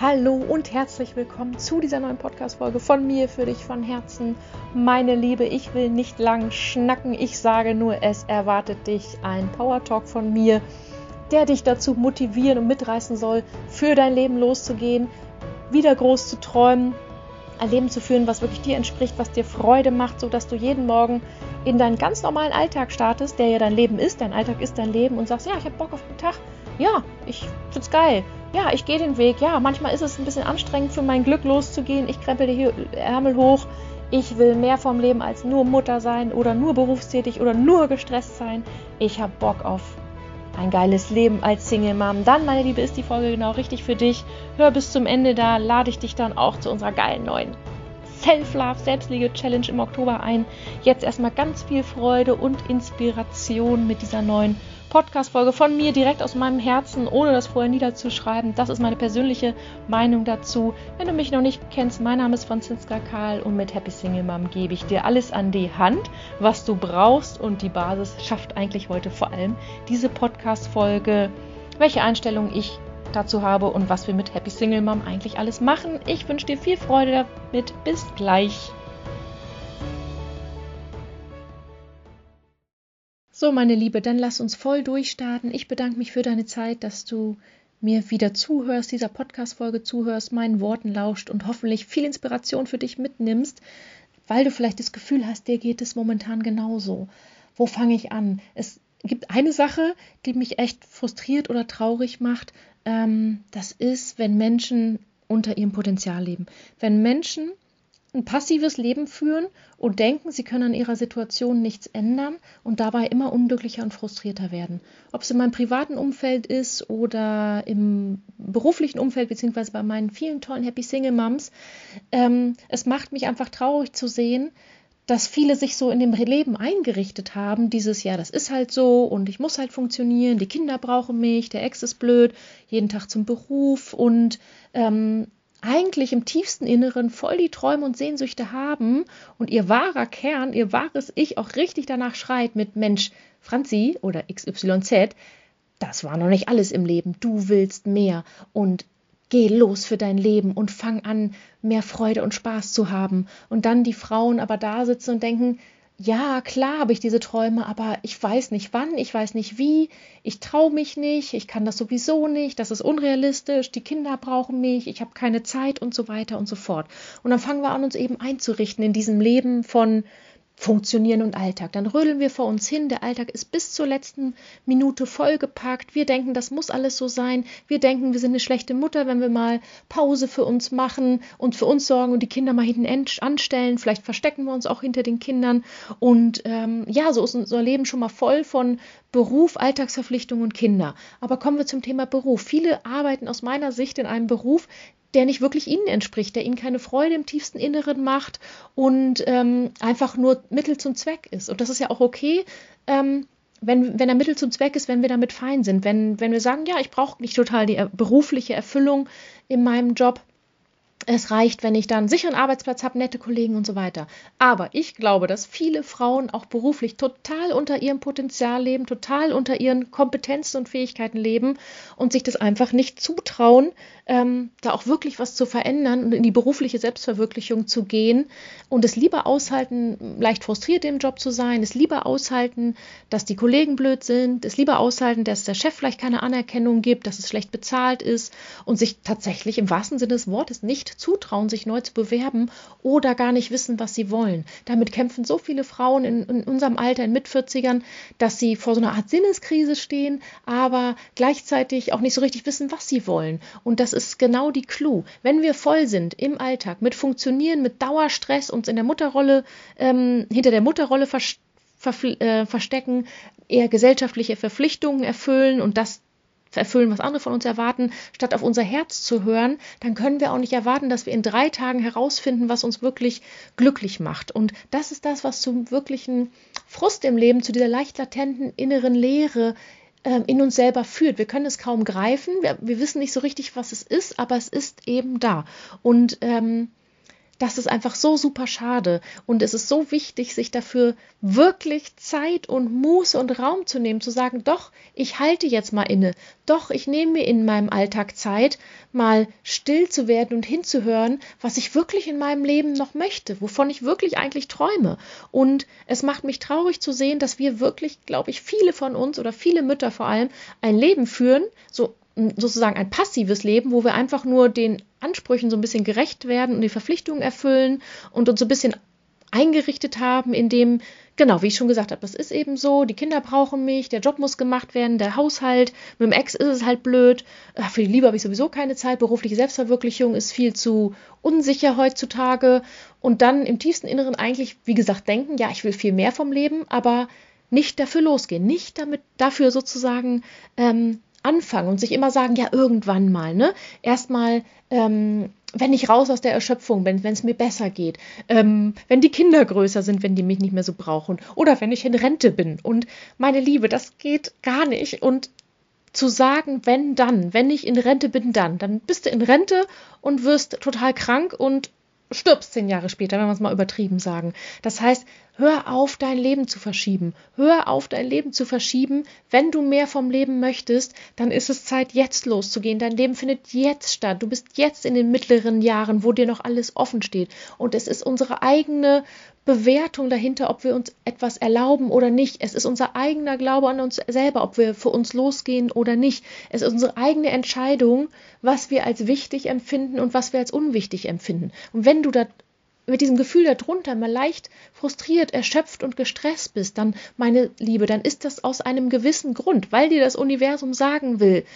Hallo und herzlich willkommen zu dieser neuen Podcast-Folge von mir für dich von Herzen. Meine Liebe, ich will nicht lang schnacken. Ich sage nur, es erwartet dich ein Power Talk von mir, der dich dazu motivieren und mitreißen soll, für dein Leben loszugehen, wieder groß zu träumen, ein Leben zu führen, was wirklich dir entspricht, was dir Freude macht, sodass du jeden Morgen in deinen ganz normalen Alltag startest, der ja dein Leben ist. Dein Alltag ist dein Leben und sagst, ja, ich habe Bock auf den Tag. Ja, ich find's geil ja, ich gehe den Weg. Ja, manchmal ist es ein bisschen anstrengend für mein Glück loszugehen. Ich krempel die Ärmel hoch. Ich will mehr vom Leben als nur Mutter sein oder nur berufstätig oder nur gestresst sein. Ich habe Bock auf ein geiles Leben als Single Mom. Dann, meine Liebe, ist die Folge genau richtig für dich. Hör bis zum Ende, da lade ich dich dann auch zu unserer geilen neuen Self-Love, Selbstliebe Challenge im Oktober ein. Jetzt erstmal ganz viel Freude und Inspiration mit dieser neuen Podcast-Folge von mir direkt aus meinem Herzen, ohne das vorher niederzuschreiben. Das ist meine persönliche Meinung dazu. Wenn du mich noch nicht kennst, mein Name ist Franziska Karl und mit Happy Single Mom gebe ich dir alles an die Hand, was du brauchst und die Basis schafft eigentlich heute vor allem diese Podcast-Folge, welche Einstellung ich dazu habe und was wir mit Happy Single Mom eigentlich alles machen. Ich wünsche dir viel Freude damit. Bis gleich. So, meine Liebe, dann lass uns voll durchstarten. Ich bedanke mich für deine Zeit, dass du mir wieder zuhörst, dieser Podcast-Folge zuhörst, meinen Worten lauscht und hoffentlich viel Inspiration für dich mitnimmst, weil du vielleicht das Gefühl hast, dir geht es momentan genauso. Wo fange ich an? Es gibt eine Sache, die mich echt frustriert oder traurig macht. Ähm, das ist, wenn Menschen unter ihrem Potenzial leben. Wenn Menschen ein passives Leben führen und denken, sie können an ihrer Situation nichts ändern und dabei immer unglücklicher und frustrierter werden. Ob es in meinem privaten Umfeld ist oder im beruflichen Umfeld, beziehungsweise bei meinen vielen tollen Happy Single Moms. Ähm, es macht mich einfach traurig zu sehen, dass viele sich so in dem Leben eingerichtet haben, dieses Jahr, das ist halt so und ich muss halt funktionieren, die Kinder brauchen mich, der Ex ist blöd, jeden Tag zum Beruf und ähm, eigentlich im tiefsten Inneren voll die Träume und Sehnsüchte haben und ihr wahrer Kern, ihr wahres Ich auch richtig danach schreit mit Mensch, Franzi oder XYZ, das war noch nicht alles im Leben. Du willst mehr und geh los für dein Leben und fang an, mehr Freude und Spaß zu haben. Und dann die Frauen aber da sitzen und denken, ja, klar habe ich diese Träume, aber ich weiß nicht wann, ich weiß nicht wie, ich traue mich nicht, ich kann das sowieso nicht, das ist unrealistisch, die Kinder brauchen mich, ich habe keine Zeit und so weiter und so fort. Und dann fangen wir an, uns eben einzurichten in diesem Leben von Funktionieren und Alltag. Dann rödeln wir vor uns hin. Der Alltag ist bis zur letzten Minute vollgepackt. Wir denken, das muss alles so sein. Wir denken, wir sind eine schlechte Mutter, wenn wir mal Pause für uns machen und für uns sorgen und die Kinder mal hinten anstellen. Vielleicht verstecken wir uns auch hinter den Kindern. Und ähm, ja, so ist unser Leben schon mal voll von Beruf, Alltagsverpflichtungen und Kinder. Aber kommen wir zum Thema Beruf. Viele arbeiten aus meiner Sicht in einem Beruf, der nicht wirklich ihnen entspricht, der ihnen keine Freude im tiefsten Inneren macht und ähm, einfach nur Mittel zum Zweck ist. Und das ist ja auch okay, ähm, wenn, wenn er Mittel zum Zweck ist, wenn wir damit fein sind. Wenn, wenn wir sagen, ja, ich brauche nicht total die berufliche Erfüllung in meinem Job, es reicht, wenn ich dann einen sicheren Arbeitsplatz habe, nette Kollegen und so weiter. Aber ich glaube, dass viele Frauen auch beruflich total unter ihrem Potenzial leben, total unter ihren Kompetenzen und Fähigkeiten leben und sich das einfach nicht zutrauen, ähm, da auch wirklich was zu verändern und in die berufliche Selbstverwirklichung zu gehen und es lieber aushalten, leicht frustriert im Job zu sein, es lieber aushalten, dass die Kollegen blöd sind, es lieber aushalten, dass der Chef vielleicht keine Anerkennung gibt, dass es schlecht bezahlt ist und sich tatsächlich im wahrsten Sinne des Wortes nicht zutrauen, sich neu zu bewerben oder gar nicht wissen, was sie wollen. Damit kämpfen so viele Frauen in, in unserem Alter, in Mitvierzigern, dass sie vor so einer Art Sinneskrise stehen, aber gleichzeitig auch nicht so richtig wissen, was sie wollen. Und das ist genau die Clou. Wenn wir voll sind im Alltag mit Funktionieren, mit Dauerstress, uns in der Mutterrolle, ähm, hinter der Mutterrolle verstecken, äh, verstecken, eher gesellschaftliche Verpflichtungen erfüllen und das erfüllen, was andere von uns erwarten, statt auf unser Herz zu hören, dann können wir auch nicht erwarten, dass wir in drei Tagen herausfinden, was uns wirklich glücklich macht. Und das ist das, was zum wirklichen Frust im Leben, zu dieser leicht latenten inneren Leere ähm, in uns selber führt. Wir können es kaum greifen, wir, wir, wissen nicht so richtig, was es ist, aber es ist eben da. Und ähm, das ist einfach so super schade. Und es ist so wichtig, sich dafür wirklich Zeit und Muße und Raum zu nehmen, zu sagen, doch, ich halte jetzt mal inne. Doch, ich nehme mir in meinem Alltag Zeit, mal still zu werden und hinzuhören, was ich wirklich in meinem Leben noch möchte, wovon ich wirklich eigentlich träume. Und es macht mich traurig zu sehen, dass wir wirklich, glaube ich, viele von uns oder viele Mütter vor allem ein Leben führen, so sozusagen ein passives Leben, wo wir einfach nur den Ansprüchen so ein bisschen gerecht werden und die Verpflichtungen erfüllen und uns so ein bisschen eingerichtet haben, in dem, genau, wie ich schon gesagt habe, das ist eben so, die Kinder brauchen mich, der Job muss gemacht werden, der Haushalt, mit dem Ex ist es halt blöd, für die Liebe habe ich sowieso keine Zeit, berufliche Selbstverwirklichung ist viel zu unsicher heutzutage. Und dann im tiefsten Inneren eigentlich, wie gesagt, denken, ja, ich will viel mehr vom Leben, aber nicht dafür losgehen, nicht damit dafür sozusagen ähm, anfangen und sich immer sagen, ja, irgendwann mal, ne? Erstmal, ähm, wenn ich raus aus der Erschöpfung bin, wenn es mir besser geht, ähm, wenn die Kinder größer sind, wenn die mich nicht mehr so brauchen, oder wenn ich in Rente bin. Und meine Liebe, das geht gar nicht. Und zu sagen, wenn dann, wenn ich in Rente bin, dann, dann bist du in Rente und wirst total krank und stirbst zehn Jahre später, wenn wir es mal übertrieben sagen. Das heißt, hör auf, dein Leben zu verschieben. Hör auf, dein Leben zu verschieben. Wenn du mehr vom Leben möchtest, dann ist es Zeit, jetzt loszugehen. Dein Leben findet jetzt statt. Du bist jetzt in den mittleren Jahren, wo dir noch alles offen steht. Und es ist unsere eigene Bewertung dahinter, ob wir uns etwas erlauben oder nicht. Es ist unser eigener Glaube an uns selber, ob wir für uns losgehen oder nicht. Es ist unsere eigene Entscheidung, was wir als wichtig empfinden und was wir als unwichtig empfinden. Und wenn du da mit diesem Gefühl darunter mal leicht frustriert, erschöpft und gestresst bist, dann, meine Liebe, dann ist das aus einem gewissen Grund, weil dir das Universum sagen will,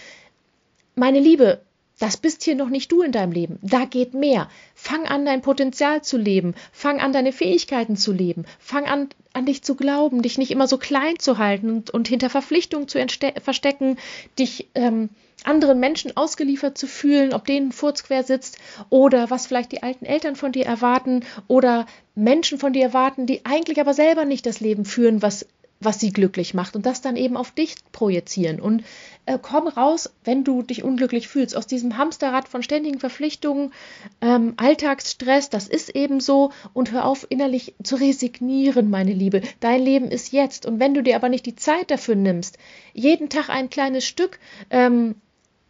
meine Liebe, das bist hier noch nicht du in deinem Leben. Da geht mehr. Fang an, dein Potenzial zu leben. Fang an, deine Fähigkeiten zu leben. Fang an, an dich zu glauben, dich nicht immer so klein zu halten und, und hinter Verpflichtungen zu verstecken, dich ähm, anderen Menschen ausgeliefert zu fühlen, ob denen Furz quer sitzt oder was vielleicht die alten Eltern von dir erwarten oder Menschen von dir erwarten, die eigentlich aber selber nicht das Leben führen, was was sie glücklich macht und das dann eben auf dich projizieren. Und äh, komm raus, wenn du dich unglücklich fühlst, aus diesem Hamsterrad von ständigen Verpflichtungen, ähm, Alltagsstress, das ist eben so und hör auf, innerlich zu resignieren, meine Liebe. Dein Leben ist jetzt und wenn du dir aber nicht die Zeit dafür nimmst, jeden Tag ein kleines Stück, ähm,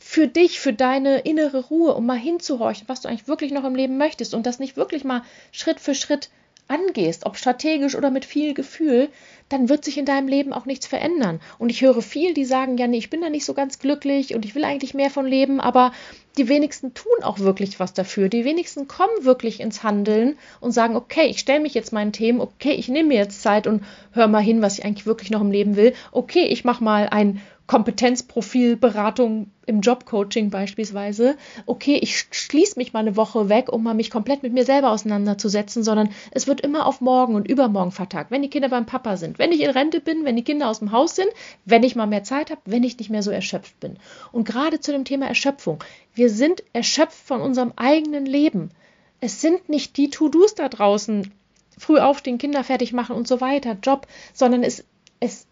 für dich, für deine innere Ruhe, um mal hinzuhorchen, was du eigentlich wirklich noch im Leben möchtest und das nicht wirklich mal Schritt für Schritt angehst, ob strategisch oder mit viel Gefühl, dann wird sich in deinem Leben auch nichts verändern. Und ich höre viel, die sagen, ja, nee, ich bin da nicht so ganz glücklich und ich will eigentlich mehr von Leben, aber die wenigsten tun auch wirklich was dafür. Die wenigsten kommen wirklich ins Handeln und sagen, okay, ich stelle mich jetzt meinen Themen, okay, ich nehme mir jetzt Zeit und höre mal hin, was ich eigentlich wirklich noch im Leben will. Okay, ich mache mal Kompetenzprofilberatung im Jobcoaching beispielsweise, okay, ich schließe mich mal eine Woche weg, um mal mich komplett mit mir selber auseinanderzusetzen, sondern es wird immer auf morgen und übermorgen vertagt. Wenn die Kinder beim Papa sind, wenn ich in Rente bin, wenn die Kinder aus dem Haus sind, wenn ich mal mehr Zeit habe, wenn ich nicht mehr so erschöpft bin. Und gerade zu dem Thema Erschöpfung. Wir sind erschöpft von unserem eigenen Leben. Es sind nicht die To-Dos da draußen, früh aufstehen, Kinder fertig machen und so weiter, Job, sondern es, es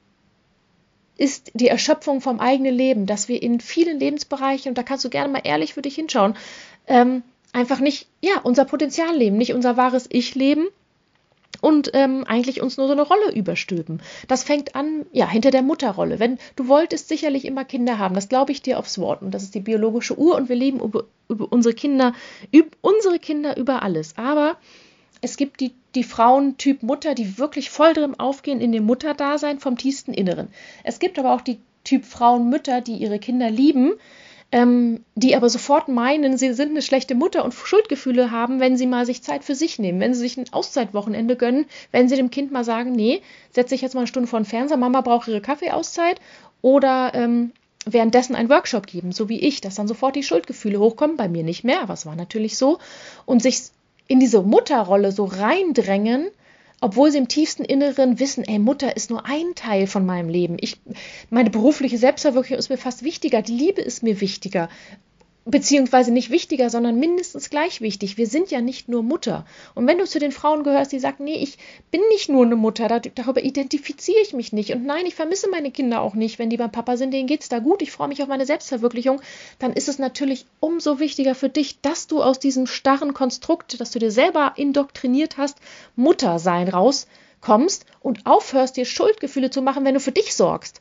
ist die Erschöpfung vom eigenen Leben, dass wir in vielen Lebensbereichen, und da kannst du gerne mal ehrlich für dich hinschauen, ähm, einfach nicht, ja, unser Potenzial leben, nicht unser wahres Ich leben und ähm, eigentlich uns nur so eine Rolle überstülpen. Das fängt an, ja, hinter der Mutterrolle. Wenn du wolltest sicherlich immer Kinder haben, das glaube ich dir aufs Wort und das ist die biologische Uhr und wir lieben über, über unsere Kinder, über, unsere Kinder über alles. Aber es gibt die, die Frauen Mutter, die wirklich voll drin aufgehen in dem Mutterdasein vom tiefsten Inneren. Es gibt aber auch die Typ Frauen Mütter, die ihre Kinder lieben, ähm, die aber sofort meinen, sie sind eine schlechte Mutter und Schuldgefühle haben, wenn sie mal sich Zeit für sich nehmen, wenn sie sich ein Auszeitwochenende gönnen, wenn sie dem Kind mal sagen, nee, setze ich jetzt mal eine Stunde vor den Fernseher, Mama braucht ihre Kaffeeauszeit oder ähm, währenddessen einen Workshop geben, so wie ich, dass dann sofort die Schuldgefühle hochkommen, bei mir nicht mehr, aber es war natürlich so, und sich in diese Mutterrolle so reindrängen, obwohl sie im tiefsten Inneren wissen, ey, Mutter ist nur ein Teil von meinem Leben. Ich, meine berufliche Selbstverwirklichung ist mir fast wichtiger, die Liebe ist mir wichtiger. Beziehungsweise nicht wichtiger, sondern mindestens gleich wichtig. Wir sind ja nicht nur Mutter. Und wenn du zu den Frauen gehörst, die sagen, nee, ich bin nicht nur eine Mutter, darüber identifiziere ich mich nicht. Und nein, ich vermisse meine Kinder auch nicht, wenn die beim Papa sind, denen geht es da gut, ich freue mich auf meine Selbstverwirklichung, dann ist es natürlich umso wichtiger für dich, dass du aus diesem starren Konstrukt, das du dir selber indoktriniert hast, Muttersein rauskommst und aufhörst, dir Schuldgefühle zu machen, wenn du für dich sorgst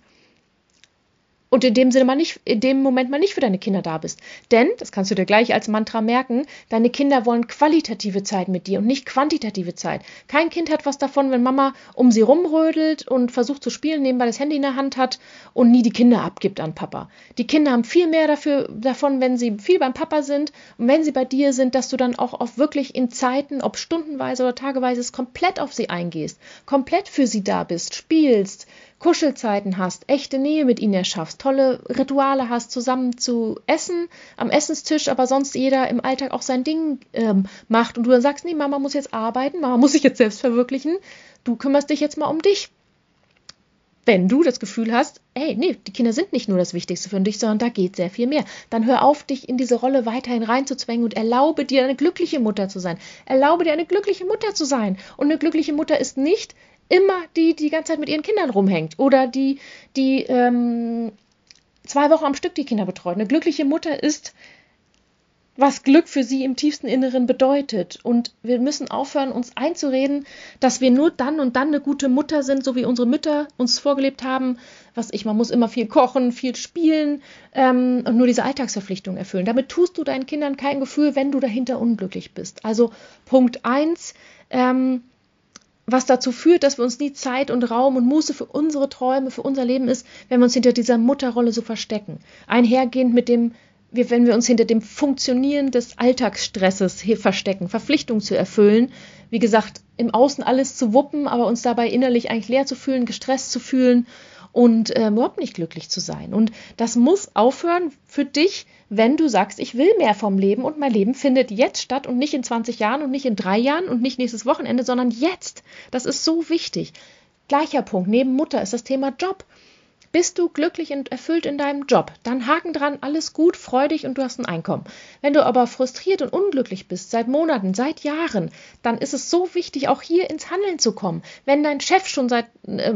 und in dem Sinne mal nicht, in dem Moment mal nicht für deine Kinder da bist. Denn, das kannst du dir gleich als Mantra merken, deine Kinder wollen qualitative Zeit mit dir und nicht quantitative Zeit. Kein Kind hat was davon, wenn Mama um sie rumrödelt und versucht zu spielen, nebenbei das Handy in der Hand hat und nie die Kinder abgibt an Papa. Die Kinder haben viel mehr dafür, davon, wenn sie viel beim Papa sind und wenn sie bei dir sind, dass du dann auch auf wirklich in Zeiten, ob stundenweise oder tageweise, komplett auf sie eingehst, komplett für sie da bist, spielst, Kuschelzeiten hast, echte Nähe mit ihnen erschaffst, tolle Rituale hast, zusammen zu essen am Essenstisch, aber sonst jeder im Alltag auch sein Ding ähm, macht und du dann sagst, nee, Mama muss jetzt arbeiten, Mama muss sich jetzt selbst verwirklichen, du kümmerst dich jetzt mal um dich. Wenn du das Gefühl hast, hey, nee, die Kinder sind nicht nur das Wichtigste für dich, sondern da geht sehr viel mehr, dann hör auf, dich in diese Rolle weiterhin reinzuzwängen und erlaube dir eine glückliche Mutter zu sein. Erlaube dir eine glückliche Mutter zu sein. Und eine glückliche Mutter ist nicht immer die, die die ganze Zeit mit ihren Kindern rumhängt oder die, die ähm, zwei Wochen am Stück die Kinder betreut. Eine glückliche Mutter ist, was Glück für sie im tiefsten Inneren bedeutet. Und wir müssen aufhören, uns einzureden, dass wir nur dann und dann eine gute Mutter sind, so wie unsere Mütter uns vorgelebt haben. Was ich, man muss immer viel kochen, viel spielen ähm, und nur diese Alltagsverpflichtung erfüllen. Damit tust du deinen Kindern kein Gefühl, wenn du dahinter unglücklich bist. Also Punkt eins. Ähm, was dazu führt, dass wir uns nie Zeit und Raum und Muße für unsere Träume, für unser Leben ist, wenn wir uns hinter dieser Mutterrolle so verstecken. Einhergehend mit dem, wenn wir uns hinter dem Funktionieren des Alltagsstresses verstecken, Verpflichtungen zu erfüllen, wie gesagt, im Außen alles zu wuppen, aber uns dabei innerlich eigentlich leer zu fühlen, gestresst zu fühlen und äh, überhaupt nicht glücklich zu sein. Und das muss aufhören für dich, wenn du sagst, ich will mehr vom Leben und mein Leben findet jetzt statt und nicht in 20 Jahren und nicht in drei Jahren und nicht nächstes Wochenende, sondern jetzt. Das ist so wichtig. Gleicher Punkt, neben Mutter ist das Thema Job. Bist du glücklich und erfüllt in deinem Job? Dann haken dran, alles gut, freudig und du hast ein Einkommen. Wenn du aber frustriert und unglücklich bist, seit Monaten, seit Jahren, dann ist es so wichtig, auch hier ins Handeln zu kommen. Wenn dein Chef schon seit, äh,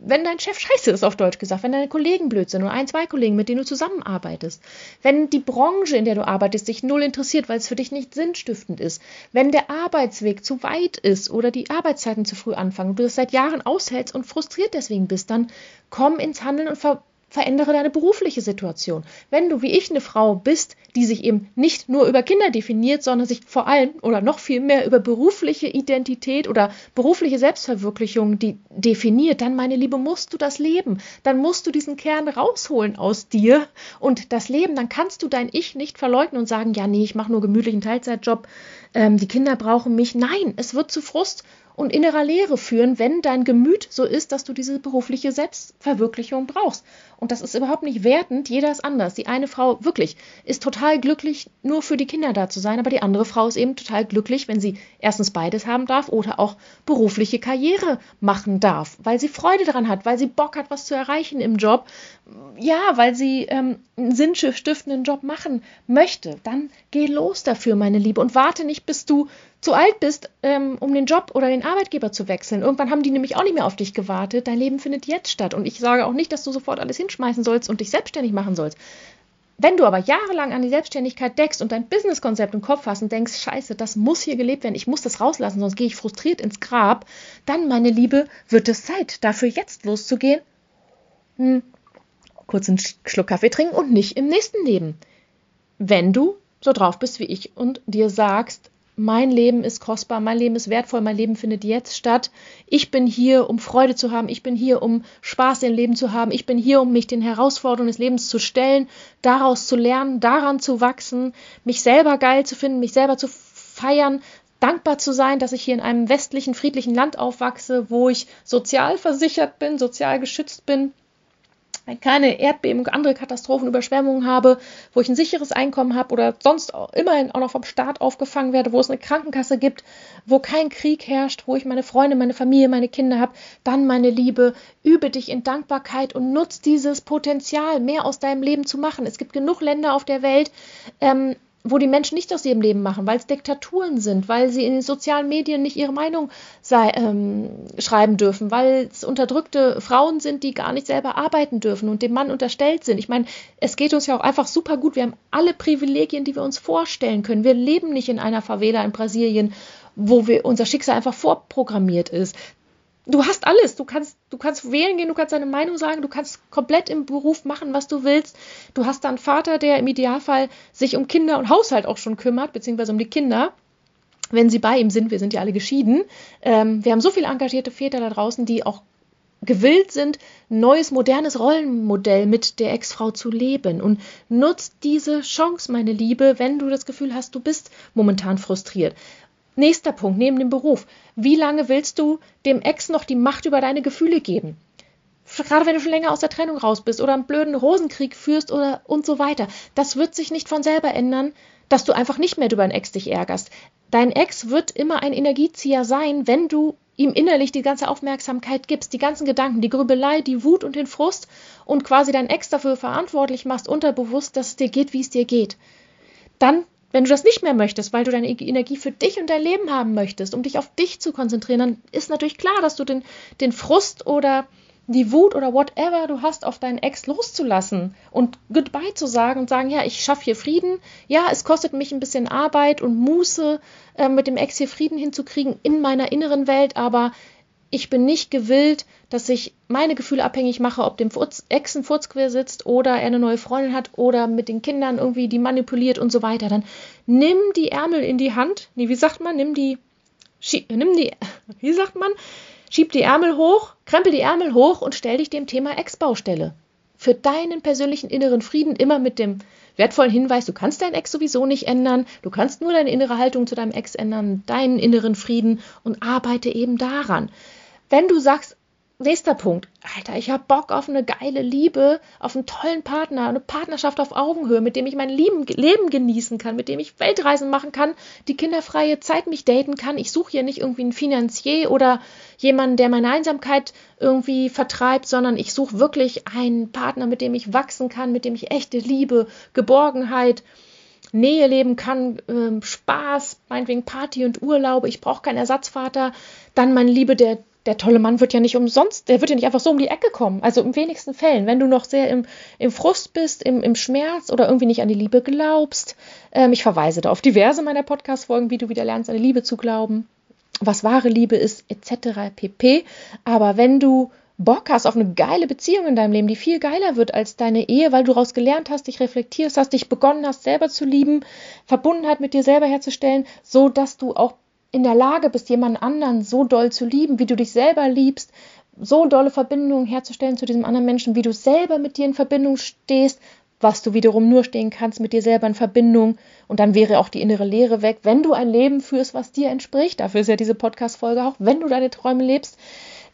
wenn dein Chef scheiße ist, auf Deutsch gesagt, wenn deine Kollegen blöd sind oder ein, zwei Kollegen, mit denen du zusammenarbeitest, wenn die Branche, in der du arbeitest, dich null interessiert, weil es für dich nicht sinnstiftend ist, wenn der Arbeitsweg zu weit ist oder die Arbeitszeiten zu früh anfangen, du das seit Jahren aushältst und frustriert deswegen bist, dann komm ins Handeln und ver verändere deine berufliche Situation. Wenn du wie ich eine Frau bist, die sich eben nicht nur über Kinder definiert, sondern sich vor allem oder noch viel mehr über berufliche Identität oder berufliche Selbstverwirklichung definiert, dann, meine Liebe, musst du das leben. Dann musst du diesen Kern rausholen aus dir und das Leben. Dann kannst du dein Ich nicht verleugnen und sagen, ja, nee, ich mache nur gemütlichen Teilzeitjob. Ähm, die Kinder brauchen mich. Nein, es wird zu Frust und innerer Leere führen, wenn dein Gemüt so ist, dass du diese berufliche Selbstverwirklichung brauchst. Und das ist überhaupt nicht wertend, jeder ist anders. Die eine Frau wirklich ist total glücklich, nur für die Kinder da zu sein, aber die andere Frau ist eben total glücklich, wenn sie erstens beides haben darf oder auch berufliche Karriere machen darf, weil sie Freude daran hat, weil sie Bock hat, was zu erreichen im Job. Ja, weil sie ähm, einen sinnstiftenden Job machen möchte. Dann geh los dafür, meine Liebe, und warte nicht, bis du zu alt bist, ähm, um den Job oder den Arbeitgeber zu wechseln. Irgendwann haben die nämlich auch nicht mehr auf dich gewartet. Dein Leben findet jetzt statt. Und ich sage auch nicht, dass du sofort alles hinschmeißen sollst und dich selbstständig machen sollst. Wenn du aber jahrelang an die Selbstständigkeit deckst und dein Businesskonzept im Kopf hast und denkst, scheiße, das muss hier gelebt werden, ich muss das rauslassen, sonst gehe ich frustriert ins Grab, dann, meine Liebe, wird es Zeit, dafür jetzt loszugehen. Hm, kurz einen Schluck Kaffee trinken und nicht im nächsten Leben. Wenn du so drauf bist wie ich und dir sagst, mein Leben ist kostbar, mein Leben ist wertvoll, mein Leben findet jetzt statt. Ich bin hier, um Freude zu haben, ich bin hier, um Spaß im Leben zu haben, ich bin hier, um mich den Herausforderungen des Lebens zu stellen, daraus zu lernen, daran zu wachsen, mich selber geil zu finden, mich selber zu feiern, dankbar zu sein, dass ich hier in einem westlichen, friedlichen Land aufwachse, wo ich sozial versichert bin, sozial geschützt bin, keine Erdbeben andere Katastrophen, Überschwemmungen habe, wo ich ein sicheres Einkommen habe oder sonst auch, immerhin auch noch vom Staat aufgefangen werde, wo es eine Krankenkasse gibt, wo kein Krieg herrscht, wo ich meine Freunde, meine Familie, meine Kinder habe, dann meine Liebe, übe dich in Dankbarkeit und nutz dieses Potenzial, mehr aus deinem Leben zu machen. Es gibt genug Länder auf der Welt, ähm, wo die Menschen nicht aus ihrem Leben machen, weil es Diktaturen sind, weil sie in den sozialen Medien nicht ihre Meinung sei, ähm, schreiben dürfen, weil es unterdrückte Frauen sind, die gar nicht selber arbeiten dürfen und dem Mann unterstellt sind. Ich meine, es geht uns ja auch einfach super gut. Wir haben alle Privilegien, die wir uns vorstellen können. Wir leben nicht in einer Favela in Brasilien, wo wir, unser Schicksal einfach vorprogrammiert ist du hast alles. Du kannst, du kannst wählen gehen, du kannst deine Meinung sagen, du kannst komplett im Beruf machen, was du willst. Du hast da einen Vater, der im Idealfall sich um Kinder und Haushalt auch schon kümmert, beziehungsweise um die Kinder, wenn sie bei ihm sind. Wir sind ja alle geschieden. Ähm, wir haben so viele engagierte Väter da draußen, die auch gewillt sind, neues, modernes Rollenmodell mit der Ex-Frau zu leben. Und nutzt diese Chance, meine Liebe, wenn du das Gefühl hast, du bist momentan frustriert. Nächster Punkt, neben dem Beruf. Wie lange willst du dem Ex noch die Macht über deine Gefühle geben? Gerade wenn du schon länger aus der Trennung raus bist oder einen blöden Rosenkrieg führst oder und so weiter. Das wird sich nicht von selber ändern, dass du einfach nicht mehr über deinen Ex dich ärgerst. Dein Ex wird immer ein Energiezieher sein, wenn du ihm innerlich die ganze Aufmerksamkeit gibst, die ganzen Gedanken, die Grübelei, die Wut und den Frust und quasi dein Ex dafür verantwortlich machst, unterbewusst, dass es dir geht, wie es dir geht. Dann wenn du das nicht mehr möchtest, weil du deine Energie für dich und dein Leben haben möchtest, um dich auf dich zu konzentrieren, dann ist natürlich klar, dass du den, den Frust oder die Wut oder whatever du hast auf deinen Ex loszulassen und Goodbye zu sagen und sagen, ja, ich schaffe hier Frieden. Ja, es kostet mich ein bisschen Arbeit und Muße, äh, mit dem Ex hier Frieden hinzukriegen in meiner inneren Welt, aber ich bin nicht gewillt, dass ich meine Gefühle abhängig mache, ob dem Furz, Ex ein Furzquer sitzt oder er eine neue Freundin hat oder mit den Kindern irgendwie die manipuliert und so weiter. Dann nimm die Ärmel in die Hand. Nee, wie sagt man? Nimm die, nimm die, wie sagt man? Schieb die Ärmel hoch, krempel die Ärmel hoch und stell dich dem Thema Ex-Baustelle. Für deinen persönlichen inneren Frieden immer mit dem wertvollen Hinweis, du kannst deinen Ex sowieso nicht ändern, du kannst nur deine innere Haltung zu deinem Ex ändern, deinen inneren Frieden und arbeite eben daran wenn du sagst, nächster Punkt, Alter, ich habe Bock auf eine geile Liebe, auf einen tollen Partner, eine Partnerschaft auf Augenhöhe, mit dem ich mein Leben, genießen kann, mit dem ich Weltreisen machen kann, die kinderfreie Zeit mich daten kann. Ich suche hier nicht irgendwie einen Finanzier oder jemanden, der meine Einsamkeit irgendwie vertreibt, sondern ich suche wirklich einen Partner, mit dem ich wachsen kann, mit dem ich echte Liebe, Geborgenheit, Nähe leben kann, äh, Spaß, meinetwegen Party und Urlaube, ich brauche keinen Ersatzvater, dann meine Liebe, der der tolle Mann wird ja nicht umsonst, der wird ja nicht einfach so um die Ecke kommen. Also im wenigsten Fällen, wenn du noch sehr im, im Frust bist, im, im Schmerz oder irgendwie nicht an die Liebe glaubst. Ähm, ich verweise da auf diverse meiner Podcast-Folgen, wie du wieder lernst, an die Liebe zu glauben, was wahre Liebe ist, etc. pp. Aber wenn du Bock hast auf eine geile Beziehung in deinem Leben, die viel geiler wird als deine Ehe, weil du daraus gelernt hast, dich reflektierst hast, dich begonnen hast, selber zu lieben, Verbundenheit mit dir selber herzustellen, so dass du auch in der Lage bist, jemand anderen so doll zu lieben, wie du dich selber liebst, so dolle Verbindungen herzustellen zu diesem anderen Menschen, wie du selber mit dir in Verbindung stehst, was du wiederum nur stehen kannst mit dir selber in Verbindung. Und dann wäre auch die innere Leere weg, wenn du ein Leben führst, was dir entspricht. Dafür ist ja diese Podcast-Folge auch. Wenn du deine Träume lebst,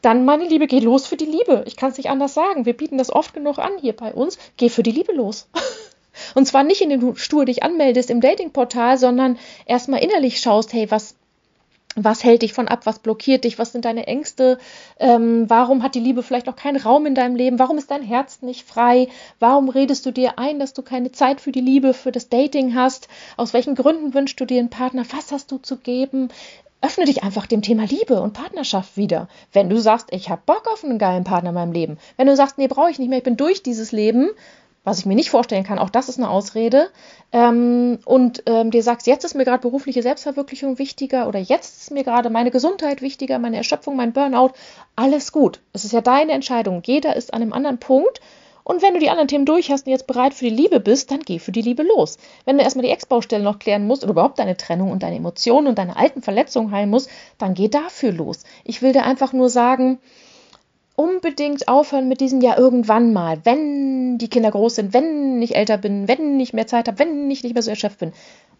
dann, meine Liebe, geh los für die Liebe. Ich kann es nicht anders sagen. Wir bieten das oft genug an hier bei uns. Geh für die Liebe los. Und zwar nicht, indem du stur dich anmeldest im Datingportal, sondern erstmal innerlich schaust, hey, was was hält dich von ab? Was blockiert dich? Was sind deine Ängste? Ähm, warum hat die Liebe vielleicht noch keinen Raum in deinem Leben? Warum ist dein Herz nicht frei? Warum redest du dir ein, dass du keine Zeit für die Liebe, für das Dating hast? Aus welchen Gründen wünschst du dir einen Partner? Was hast du zu geben? Öffne dich einfach dem Thema Liebe und Partnerschaft wieder. Wenn du sagst, ich habe Bock auf einen geilen Partner in meinem Leben. Wenn du sagst, nee, brauche ich nicht mehr, ich bin durch dieses Leben, was ich mir nicht vorstellen kann, auch das ist eine Ausrede, ähm, und ähm, dir sagst, jetzt ist mir gerade berufliche Selbstverwirklichung wichtiger oder jetzt ist mir gerade meine Gesundheit wichtiger, meine Erschöpfung, mein Burnout, alles gut. Es ist ja deine Entscheidung. Jeder ist an einem anderen Punkt. Und wenn du die anderen Themen durch hast und jetzt bereit für die Liebe bist, dann geh für die Liebe los. Wenn du erstmal die Ex-Baustelle noch klären musst oder überhaupt deine Trennung und deine Emotionen und deine alten Verletzungen heilen musst, dann geh dafür los. Ich will dir einfach nur sagen, unbedingt aufhören mit diesem ja irgendwann mal, wenn die Kinder groß sind, wenn ich älter bin, wenn ich mehr Zeit habe, wenn ich nicht mehr so erschöpft bin.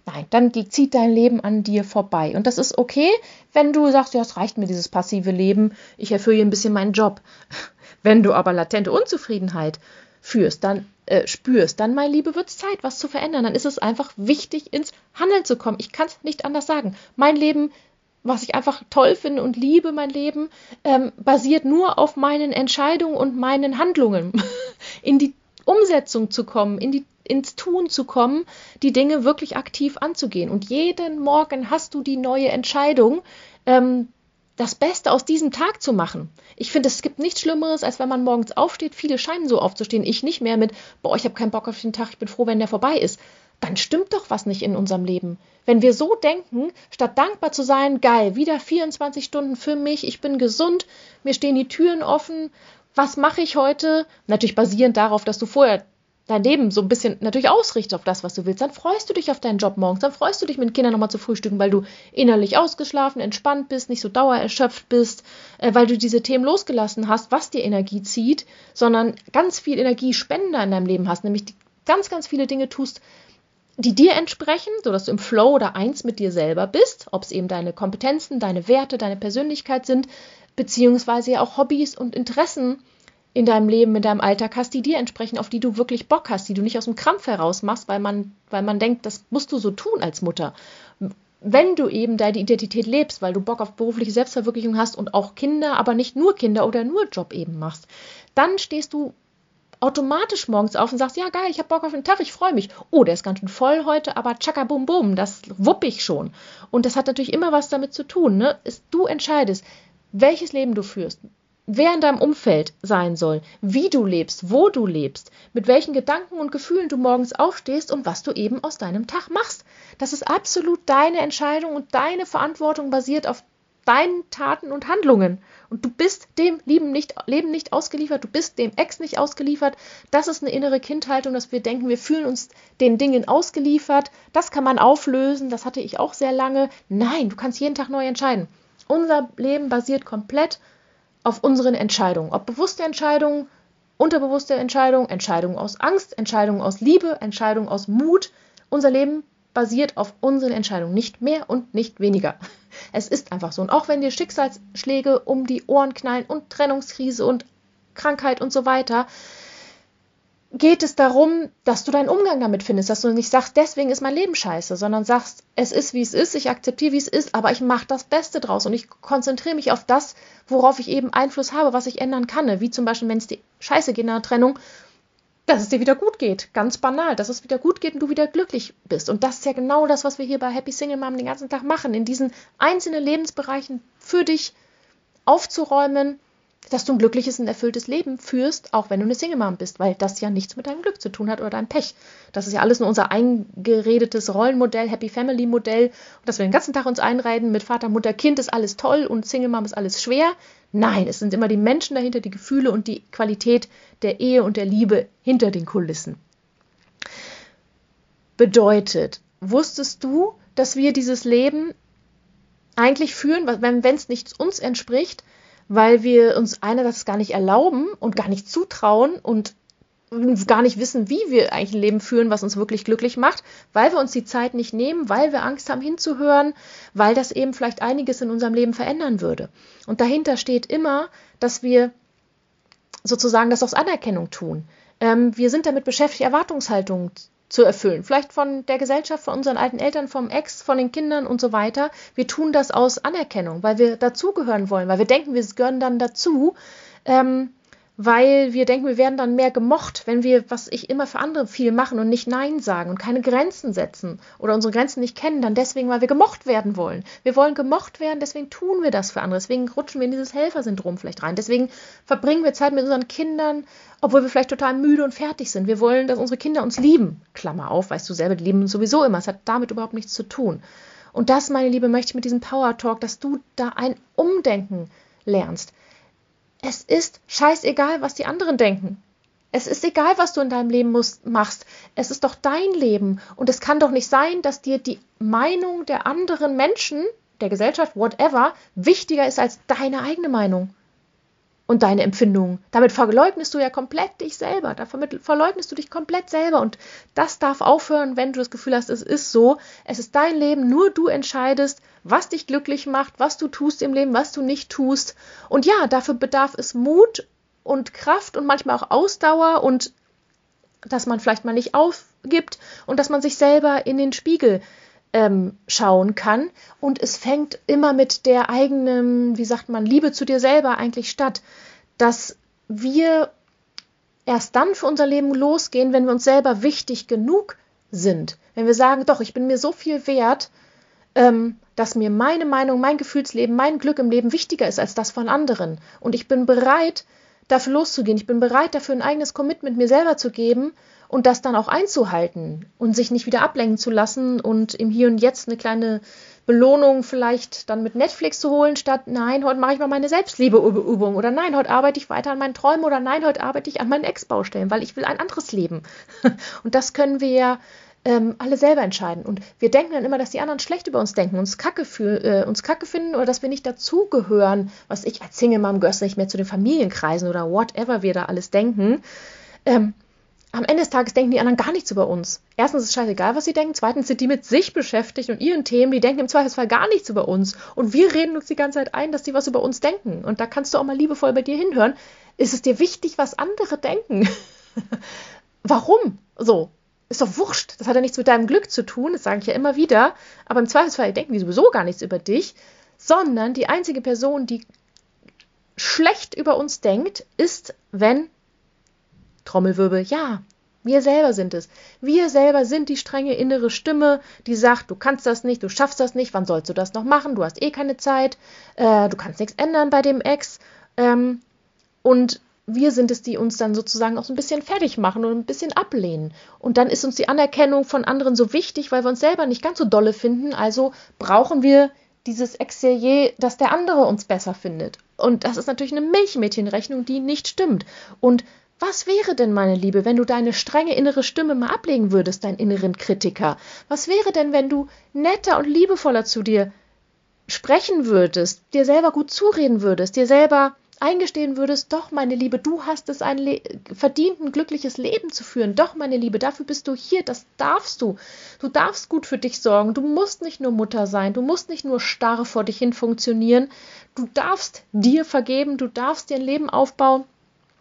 Nein, dann zieht dein Leben an dir vorbei. Und das ist okay, wenn du sagst, ja, es reicht mir dieses passive Leben, ich erfülle ein bisschen meinen Job. Wenn du aber latente Unzufriedenheit führst, dann äh, spürst, dann, meine Liebe, wird es Zeit, was zu verändern. Dann ist es einfach wichtig, ins Handeln zu kommen. Ich kann es nicht anders sagen. Mein Leben, was ich einfach toll finde und liebe, mein Leben, ähm, basiert nur auf meinen Entscheidungen und meinen Handlungen. In die Umsetzung zu kommen, in die, ins Tun zu kommen, die Dinge wirklich aktiv anzugehen. Und jeden Morgen hast du die neue Entscheidung, ähm, das Beste aus diesem Tag zu machen. Ich finde, es gibt nichts Schlimmeres, als wenn man morgens aufsteht. Viele scheinen so aufzustehen. Ich nicht mehr mit, boah, ich habe keinen Bock auf den Tag, ich bin froh, wenn der vorbei ist. Dann stimmt doch was nicht in unserem Leben. Wenn wir so denken, statt dankbar zu sein, geil, wieder 24 Stunden für mich, ich bin gesund, mir stehen die Türen offen, was mache ich heute? Natürlich basierend darauf, dass du vorher dein Leben so ein bisschen natürlich ausrichtest auf das, was du willst, dann freust du dich auf deinen Job morgens, dann freust du dich mit den Kindern nochmal zu frühstücken, weil du innerlich ausgeschlafen, entspannt bist, nicht so dauererschöpft bist, äh, weil du diese Themen losgelassen hast, was dir Energie zieht, sondern ganz viel Energiespender in deinem Leben hast, nämlich die, ganz, ganz viele Dinge tust, die dir entsprechen, sodass du im Flow oder eins mit dir selber bist, ob es eben deine Kompetenzen, deine Werte, deine Persönlichkeit sind, beziehungsweise ja auch Hobbys und Interessen, in deinem Leben, in deinem Alltag hast, die dir entsprechen, auf die du wirklich Bock hast, die du nicht aus dem Krampf heraus machst, weil man, weil man denkt, das musst du so tun als Mutter. Wenn du eben deine Identität lebst, weil du Bock auf berufliche Selbstverwirklichung hast und auch Kinder, aber nicht nur Kinder oder nur Job eben machst, dann stehst du automatisch morgens auf und sagst, ja geil, ich habe Bock auf den Tag, ich freue mich. Oh, der ist ganz schön voll heute, aber tschakka bum bum, das wupp ich schon. Und das hat natürlich immer was damit zu tun. Ne? Ist, du entscheidest, welches Leben du führst, wer in deinem Umfeld sein soll, wie du lebst, wo du lebst, mit welchen Gedanken und Gefühlen du morgens aufstehst und was du eben aus deinem Tag machst. Das ist absolut deine Entscheidung und deine Verantwortung basiert auf deinen Taten und Handlungen. Und du bist dem Leben nicht, Leben nicht ausgeliefert, du bist dem Ex nicht ausgeliefert. Das ist eine innere Kindhaltung, dass wir denken, wir fühlen uns den Dingen ausgeliefert. Das kann man auflösen, das hatte ich auch sehr lange. Nein, du kannst jeden Tag neu entscheiden. Unser Leben basiert komplett auf unseren Entscheidungen. Ob bewusste Entscheidungen, unterbewusste Entscheidungen, Entscheidungen aus Angst, Entscheidungen aus Liebe, Entscheidungen aus Mut. Unser Leben basiert auf unseren Entscheidungen, nicht mehr und nicht weniger. Es ist einfach so. Und auch wenn dir Schicksalsschläge um die Ohren knallen und Trennungskrise und Krankheit und so weiter, geht es darum, dass du deinen Umgang damit findest, dass du nicht sagst, deswegen ist mein Leben scheiße, sondern sagst, es ist wie es ist, ich akzeptiere wie es ist, aber ich mache das Beste draus und ich konzentriere mich auf das, worauf ich eben Einfluss habe, was ich ändern kann, wie zum Beispiel, wenn es dir scheiße geht in einer Trennung, dass es dir wieder gut geht, ganz banal, dass es wieder gut geht und du wieder glücklich bist. Und das ist ja genau das, was wir hier bei Happy Single Mom den ganzen Tag machen, in diesen einzelnen Lebensbereichen für dich aufzuräumen, dass du ein glückliches und erfülltes Leben führst, auch wenn du eine Single Mom bist, weil das ja nichts mit deinem Glück zu tun hat oder deinem Pech. Das ist ja alles nur unser eingeredetes Rollenmodell, Happy Family Modell, dass wir den ganzen Tag uns einreden mit Vater, Mutter, Kind ist alles toll und Single Mom ist alles schwer. Nein, es sind immer die Menschen dahinter, die Gefühle und die Qualität der Ehe und der Liebe hinter den Kulissen. Bedeutet, wusstest du, dass wir dieses Leben eigentlich führen, wenn es nicht uns entspricht, weil wir uns einerseits gar nicht erlauben und gar nicht zutrauen und gar nicht wissen, wie wir eigentlich ein Leben führen, was uns wirklich glücklich macht, weil wir uns die Zeit nicht nehmen, weil wir Angst haben hinzuhören, weil das eben vielleicht einiges in unserem Leben verändern würde. Und dahinter steht immer, dass wir sozusagen das aus Anerkennung tun. Ähm, wir sind damit beschäftigt, Erwartungshaltungen zu erfüllen. Vielleicht von der Gesellschaft, von unseren alten Eltern, vom Ex, von den Kindern und so weiter. Wir tun das aus Anerkennung, weil wir dazugehören wollen, weil wir denken, wir gehören dann dazu. Ähm, weil wir denken, wir werden dann mehr gemocht, wenn wir, was ich immer für andere viel machen und nicht Nein sagen und keine Grenzen setzen oder unsere Grenzen nicht kennen, dann deswegen, weil wir gemocht werden wollen. Wir wollen gemocht werden, deswegen tun wir das für andere. Deswegen rutschen wir in dieses Helfersyndrom vielleicht rein. Deswegen verbringen wir Zeit mit unseren Kindern, obwohl wir vielleicht total müde und fertig sind. Wir wollen, dass unsere Kinder uns lieben. Klammer auf, weißt du selber, die lieben uns sowieso immer. Es hat damit überhaupt nichts zu tun. Und das, meine Liebe, möchte ich mit diesem Power Talk, dass du da ein Umdenken lernst. Es ist scheißegal, was die anderen denken. Es ist egal, was du in deinem Leben musst, machst. Es ist doch dein Leben. Und es kann doch nicht sein, dass dir die Meinung der anderen Menschen, der Gesellschaft, whatever, wichtiger ist als deine eigene Meinung und deine Empfindungen. Damit verleugnest du ja komplett dich selber. Da verleugnest du dich komplett selber. Und das darf aufhören, wenn du das Gefühl hast, es ist so. Es ist dein Leben. Nur du entscheidest, was dich glücklich macht, was du tust im Leben, was du nicht tust. Und ja, dafür bedarf es Mut und Kraft und manchmal auch Ausdauer und dass man vielleicht mal nicht aufgibt und dass man sich selber in den Spiegel ähm, schauen kann. Und es fängt immer mit der eigenen, wie sagt man, Liebe zu dir selber eigentlich statt, dass wir erst dann für unser Leben losgehen, wenn wir uns selber wichtig genug sind. Wenn wir sagen, doch, ich bin mir so viel wert, ähm, dass mir meine Meinung, mein Gefühlsleben, mein Glück im Leben wichtiger ist als das von anderen. Und ich bin bereit, dafür loszugehen. Ich bin bereit, dafür ein eigenes Commitment mir selber zu geben und das dann auch einzuhalten und sich nicht wieder ablenken zu lassen und im Hier und Jetzt eine kleine Belohnung vielleicht dann mit Netflix zu holen, statt nein, heute mache ich mal meine Selbstliebeübung oder nein, heute arbeite ich weiter an meinen Träumen oder nein, heute arbeite ich an meinen Ex-Baustellen, weil ich will ein anderes Leben. Und das können wir ja ähm, alle selber entscheiden. Und wir denken dann immer, dass die anderen schlecht über uns denken, uns kacke, für, äh, uns kacke finden oder dass wir nicht dazugehören. Was ich als Single Mom gehörst nicht mehr zu den Familienkreisen oder whatever wir da alles denken. Ähm, am Ende des Tages denken die anderen gar nichts über uns. Erstens ist es scheißegal, was sie denken. Zweitens sind die mit sich beschäftigt und ihren Themen. Die denken im Zweifelsfall gar nichts über uns. Und wir reden uns die ganze Zeit ein, dass die was über uns denken. Und da kannst du auch mal liebevoll bei dir hinhören. Ist es dir wichtig, was andere denken? Warum? So. Ist doch wurscht. Das hat ja nichts mit deinem Glück zu tun. Das sage ich ja immer wieder. Aber im Zweifelsfall denken die sowieso gar nichts über dich. Sondern die einzige Person, die schlecht über uns denkt, ist, wenn Trommelwirbel, ja, wir selber sind es. Wir selber sind die strenge innere Stimme, die sagt, du kannst das nicht, du schaffst das nicht, wann sollst du das noch machen, du hast eh keine Zeit, äh, du kannst nichts ändern bei dem Ex. Ähm, und wir sind es, die uns dann sozusagen auch so ein bisschen fertig machen und ein bisschen ablehnen. Und dann ist uns die Anerkennung von anderen so wichtig, weil wir uns selber nicht ganz so dolle finden. Also brauchen wir dieses Exterieur, dass der andere uns besser findet. Und das ist natürlich eine Milchmädchenrechnung, die nicht stimmt. Und was wäre denn, meine Liebe, wenn du deine strenge innere Stimme mal ablegen würdest, deinen inneren Kritiker? Was wäre denn, wenn du netter und liebevoller zu dir sprechen würdest, dir selber gut zureden würdest, dir selber eingestehen würdest, doch, meine Liebe, du hast es ein verdient, ein glückliches Leben zu führen. Doch, meine Liebe, dafür bist du hier, das darfst du. Du darfst gut für dich sorgen. Du musst nicht nur Mutter sein, du musst nicht nur starr vor dich hin funktionieren. Du darfst dir vergeben, du darfst dir ein Leben aufbauen,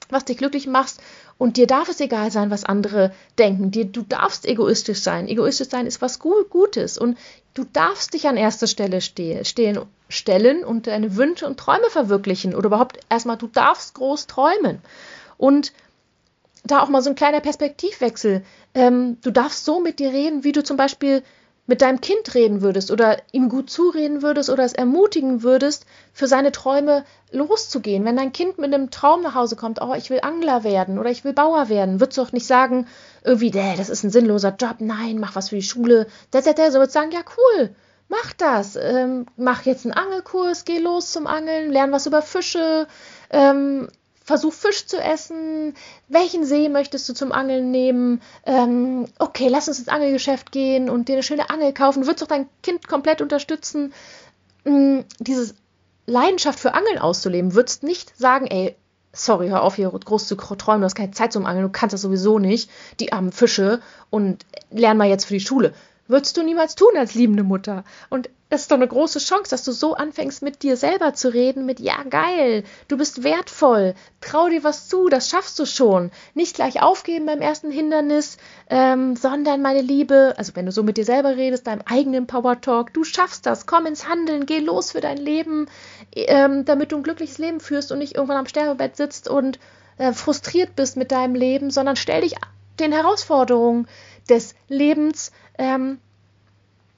was dich glücklich machst. Und dir darf es egal sein, was andere denken. Dir, du darfst egoistisch sein. Egoistisch sein ist was Gutes. Und du darfst dich an erster Stelle stehen, stellen und deine Wünsche und Träume verwirklichen. Oder überhaupt erstmal, du darfst groß träumen. Und da auch mal so ein kleiner Perspektivwechsel. Ähm, du darfst so mit dir reden, wie du zum Beispiel mit deinem Kind reden würdest oder ihm gut zureden würdest oder es ermutigen würdest, für seine Träume loszugehen. Wenn dein Kind mit einem Traum nach Hause kommt, oh, ich will Angler werden oder ich will Bauer werden, würdest du doch nicht sagen, irgendwie, das ist ein sinnloser Job, nein, mach was für die Schule. So würdest sagen, ja, cool, mach das. Ähm, mach jetzt einen Angelkurs, geh los zum Angeln, lern was über Fische, ähm, versuch Fisch zu essen, welchen See möchtest du zum Angeln nehmen, ähm, okay, lass uns ins Angelgeschäft gehen und dir eine schöne Angel kaufen, du würdest doch dein Kind komplett unterstützen, ähm, diese Leidenschaft für Angeln auszuleben, würdest nicht sagen, ey, sorry, hör auf hier groß zu träumen, du hast keine Zeit zum Angeln, du kannst das sowieso nicht, die armen Fische und lern mal jetzt für die Schule. Würdest du niemals tun als liebende Mutter. Und das ist doch eine große Chance, dass du so anfängst, mit dir selber zu reden, mit ja, geil, du bist wertvoll, trau dir was zu, das schaffst du schon. Nicht gleich aufgeben beim ersten Hindernis, ähm, sondern meine Liebe, also wenn du so mit dir selber redest, deinem eigenen Power Talk, du schaffst das, komm ins Handeln, geh los für dein Leben, ähm, damit du ein glückliches Leben führst und nicht irgendwann am Sterbebett sitzt und äh, frustriert bist mit deinem Leben, sondern stell dich den Herausforderungen des Lebens ähm,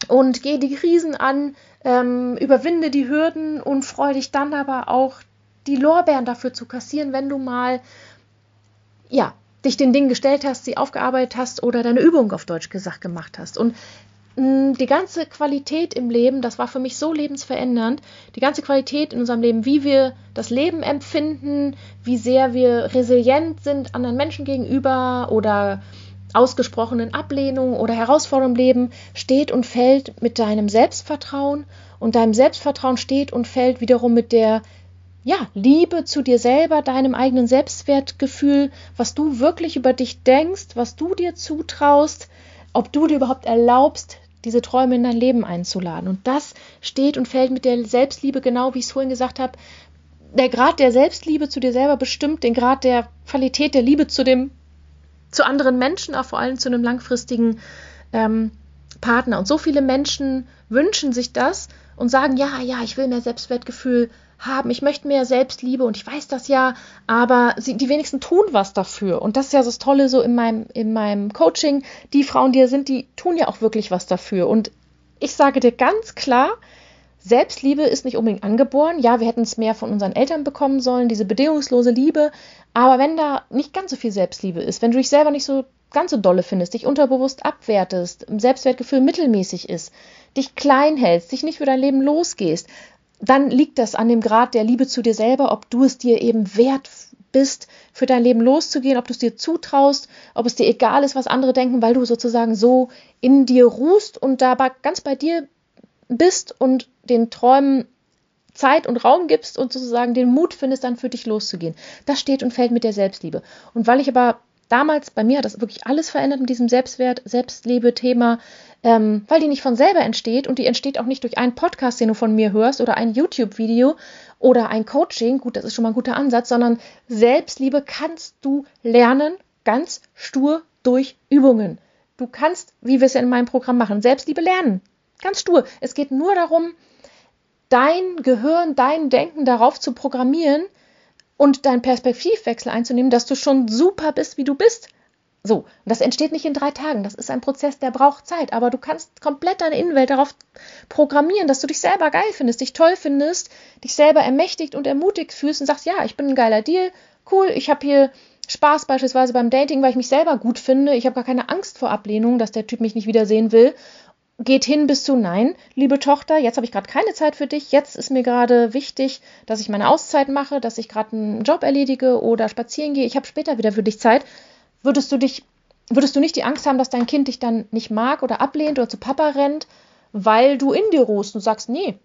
und geh die Krisen an, ähm, überwinde die Hürden und freue dich dann aber auch, die Lorbeeren dafür zu kassieren, wenn du mal, ja, dich den Dingen gestellt hast, sie aufgearbeitet hast oder deine Übung auf Deutsch gesagt gemacht hast. Und mm, die ganze Qualität im Leben, das war für mich so lebensverändernd, die ganze Qualität in unserem Leben, wie wir das Leben empfinden, wie sehr wir resilient sind anderen Menschen gegenüber oder ausgesprochenen Ablehnung oder Herausforderung im Leben steht und fällt mit deinem Selbstvertrauen und deinem Selbstvertrauen steht und fällt wiederum mit der ja, Liebe zu dir selber, deinem eigenen Selbstwertgefühl, was du wirklich über dich denkst, was du dir zutraust, ob du dir überhaupt erlaubst, diese Träume in dein Leben einzuladen. Und das steht und fällt mit der Selbstliebe, genau wie ich es vorhin gesagt habe, der Grad der Selbstliebe zu dir selber bestimmt den Grad der Qualität der Liebe zu dem, zu anderen Menschen, auch vor allem zu einem langfristigen ähm, Partner. Und so viele Menschen wünschen sich das und sagen, ja, ja, ich will mehr Selbstwertgefühl haben, ich möchte mehr Selbstliebe und ich weiß das ja, aber sie, die wenigsten tun was dafür. Und das ist ja das Tolle so in meinem, in meinem Coaching. Die Frauen, die hier sind, die tun ja auch wirklich was dafür. Und ich sage dir ganz klar, Selbstliebe ist nicht unbedingt angeboren. Ja, wir hätten es mehr von unseren Eltern bekommen sollen, diese bedingungslose Liebe. Aber wenn da nicht ganz so viel Selbstliebe ist, wenn du dich selber nicht so ganz so dolle findest, dich unterbewusst abwertest, Selbstwertgefühl mittelmäßig ist, dich klein hältst, dich nicht für dein Leben losgehst, dann liegt das an dem Grad der Liebe zu dir selber, ob du es dir eben wert bist, für dein Leben loszugehen, ob du es dir zutraust, ob es dir egal ist, was andere denken, weil du sozusagen so in dir ruhst und dabei ganz bei dir bist und den Träumen Zeit und Raum gibst und sozusagen den Mut findest, dann für dich loszugehen. Das steht und fällt mit der Selbstliebe. Und weil ich aber damals, bei mir hat das wirklich alles verändert mit diesem Selbstwert, Selbstliebe-Thema, ähm, weil die nicht von selber entsteht und die entsteht auch nicht durch einen Podcast, den du von mir hörst oder ein YouTube-Video oder ein Coaching, gut, das ist schon mal ein guter Ansatz, sondern Selbstliebe kannst du lernen, ganz stur durch Übungen. Du kannst, wie wir es ja in meinem Programm machen, Selbstliebe lernen. Ganz stur. Es geht nur darum, dein Gehirn, dein Denken darauf zu programmieren und deinen Perspektivwechsel einzunehmen, dass du schon super bist, wie du bist. So, das entsteht nicht in drei Tagen. Das ist ein Prozess, der braucht Zeit. Aber du kannst komplett deine Innenwelt darauf programmieren, dass du dich selber geil findest, dich toll findest, dich selber ermächtigt und ermutigt fühlst und sagst, ja, ich bin ein geiler Deal, cool, ich habe hier Spaß beispielsweise beim Dating, weil ich mich selber gut finde. Ich habe gar keine Angst vor Ablehnung, dass der Typ mich nicht wiedersehen will geht hin bis zu Nein, liebe Tochter, jetzt habe ich gerade keine Zeit für dich, jetzt ist mir gerade wichtig, dass ich meine Auszeit mache, dass ich gerade einen Job erledige oder spazieren gehe, ich habe später wieder für dich Zeit. Würdest du dich, würdest du nicht die Angst haben, dass dein Kind dich dann nicht mag oder ablehnt oder zu Papa rennt, weil du in dir ruhst und sagst, nee,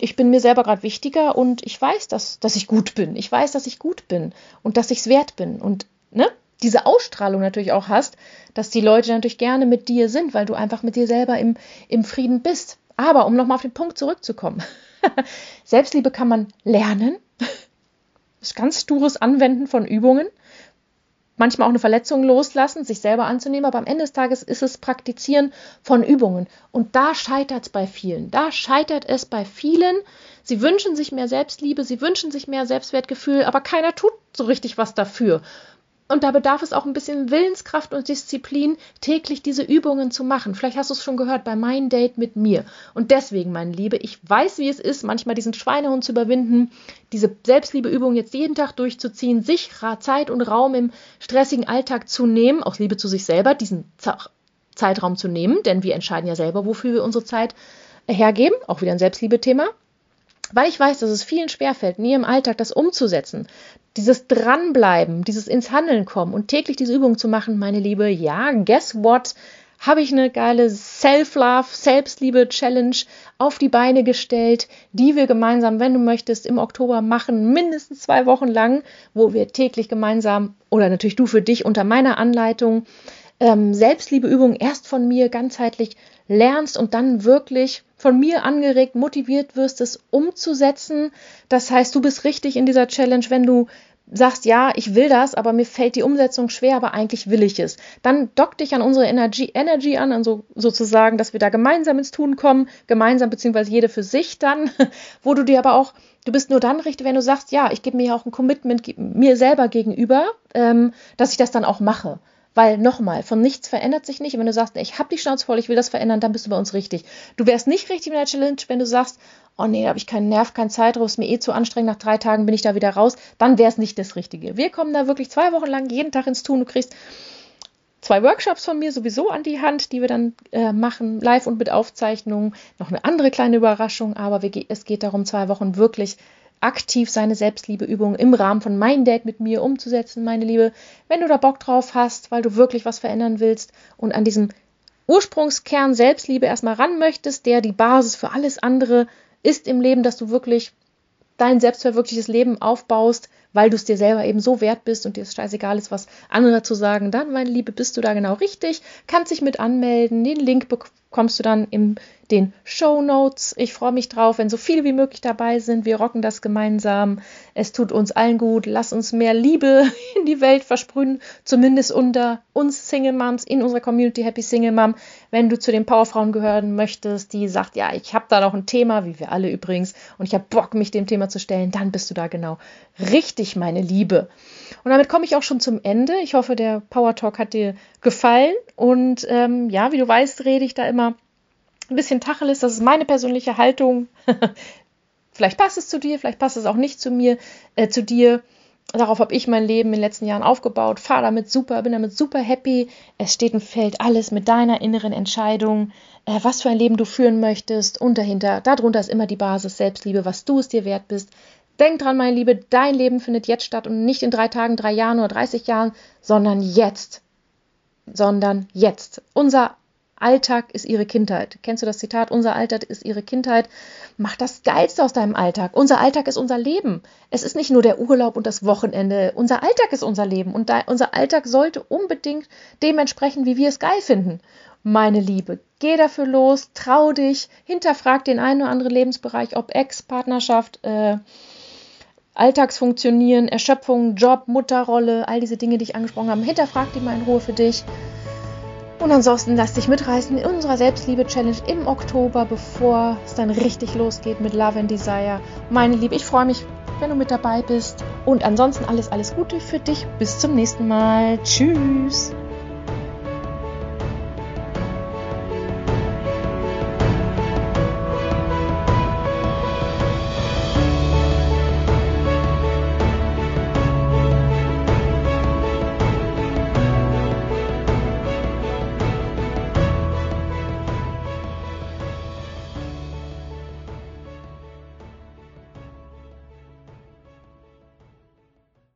ich bin mir selber gerade wichtiger und ich weiß, dass, dass ich gut bin. Ich weiß, dass ich gut bin und dass ich es wert bin. Und ne, diese Ausstrahlung natürlich auch hast, dass die Leute natürlich gerne mit dir sind, weil du einfach mit dir selber im, im Frieden bist. Aber um nochmal auf den Punkt zurückzukommen, Selbstliebe kann man lernen. Das ist ganz stures Anwenden von Übungen. Manchmal auch eine Verletzung loslassen, sich selber anzunehmen, aber am Ende des Tages ist es Praktizieren von Übungen. Und da scheitert es bei vielen. Da scheitert es bei vielen. Sie wünschen sich mehr Selbstliebe, sie wünschen sich mehr Selbstwertgefühl, aber keiner tut so richtig was dafür. Und da bedarf es auch ein bisschen Willenskraft und Disziplin, täglich diese Übungen zu machen. Vielleicht hast du es schon gehört bei meinem Date mit mir. Und deswegen, meine Liebe, ich weiß, wie es ist, manchmal diesen Schweinehund zu überwinden, diese Selbstliebeübung jetzt jeden Tag durchzuziehen, sich Zeit und Raum im stressigen Alltag zu nehmen, aus Liebe zu sich selber, diesen Zeitraum zu nehmen, denn wir entscheiden ja selber, wofür wir unsere Zeit hergeben. Auch wieder ein Selbstliebe-Thema weil ich weiß, dass es vielen schwerfällt, nie im Alltag das umzusetzen, dieses Dranbleiben, dieses ins Handeln kommen und täglich diese Übung zu machen, meine Liebe, ja, guess what? Habe ich eine geile Self-Love, Selbstliebe-Challenge auf die Beine gestellt, die wir gemeinsam, wenn du möchtest, im Oktober machen, mindestens zwei Wochen lang, wo wir täglich gemeinsam oder natürlich du für dich unter meiner Anleitung ähm, Selbstliebeübungen erst von mir ganzheitlich lernst und dann wirklich von mir angeregt, motiviert wirst, es umzusetzen. Das heißt, du bist richtig in dieser Challenge, wenn du sagst, ja, ich will das, aber mir fällt die Umsetzung schwer, aber eigentlich will ich es. Dann dock dich an unsere Energy, Energy an, also sozusagen, dass wir da gemeinsam ins Tun kommen, gemeinsam beziehungsweise jede für sich dann, wo du dir aber auch, du bist nur dann richtig, wenn du sagst, ja, ich gebe mir auch ein Commitment mir selber gegenüber, ähm, dass ich das dann auch mache. Weil nochmal, von nichts verändert sich nicht. Und wenn du sagst, ich habe die Schnauze voll, ich will das verändern, dann bist du bei uns richtig. Du wärst nicht richtig in der Challenge, wenn du sagst, oh nee, da habe ich keinen Nerv, keinen Zeitraum, ist mir eh zu anstrengend, nach drei Tagen bin ich da wieder raus, dann wäre es nicht das Richtige. Wir kommen da wirklich zwei Wochen lang jeden Tag ins Tun. Du kriegst zwei Workshops von mir sowieso an die Hand, die wir dann äh, machen, live und mit Aufzeichnungen. Noch eine andere kleine Überraschung, aber wir, es geht darum, zwei Wochen wirklich aktiv seine Selbstliebeübungen im Rahmen von Mein Date mit mir umzusetzen, meine Liebe. Wenn du da Bock drauf hast, weil du wirklich was verändern willst und an diesem Ursprungskern Selbstliebe erstmal ran möchtest, der die Basis für alles andere ist im Leben, dass du wirklich dein selbstverwirklichtes Leben aufbaust, weil du es dir selber eben so wert bist und dir es scheißegal ist, was andere zu sagen, dann, meine Liebe, bist du da genau richtig, kannst dich mit anmelden. Den Link bekommst du dann im den Show Notes. Ich freue mich drauf, wenn so viele wie möglich dabei sind. Wir rocken das gemeinsam. Es tut uns allen gut. Lass uns mehr Liebe in die Welt versprühen, zumindest unter uns Single Moms in unserer Community Happy Single Mom. Wenn du zu den Powerfrauen gehören möchtest, die sagt, ja, ich habe da noch ein Thema, wie wir alle übrigens, und ich habe Bock, mich dem Thema zu stellen, dann bist du da genau richtig, meine Liebe. Und damit komme ich auch schon zum Ende. Ich hoffe, der Power Talk hat dir gefallen. Und ähm, ja, wie du weißt, rede ich da immer ein bisschen Tacheles. Das ist meine persönliche Haltung. vielleicht passt es zu dir, vielleicht passt es auch nicht zu mir, äh, zu dir. Darauf habe ich mein Leben in den letzten Jahren aufgebaut. Fahre damit super, bin damit super happy. Es steht und fällt alles mit deiner inneren Entscheidung, äh, was für ein Leben du führen möchtest. Und dahinter, darunter ist immer die Basis Selbstliebe, was du es dir wert bist. Denk dran, meine Liebe, dein Leben findet jetzt statt und nicht in drei Tagen, drei Jahren oder 30 Jahren, sondern jetzt. Sondern jetzt. Unser Alltag ist ihre Kindheit. Kennst du das Zitat? Unser Alltag ist ihre Kindheit. Mach das Geilste aus deinem Alltag. Unser Alltag ist unser Leben. Es ist nicht nur der Urlaub und das Wochenende. Unser Alltag ist unser Leben. Und unser Alltag sollte unbedingt dementsprechend, wie wir es geil finden. Meine Liebe, geh dafür los, trau dich, hinterfrag den einen oder anderen Lebensbereich, ob Ex, Partnerschaft, äh, Alltagsfunktionieren, Erschöpfung, Job, Mutterrolle, all diese Dinge, die ich angesprochen habe. Hinterfrag die mal in Ruhe für dich. Und ansonsten lass dich mitreißen in unserer Selbstliebe-Challenge im Oktober, bevor es dann richtig losgeht mit Love and Desire. Meine Liebe, ich freue mich, wenn du mit dabei bist. Und ansonsten alles, alles Gute für dich. Bis zum nächsten Mal. Tschüss.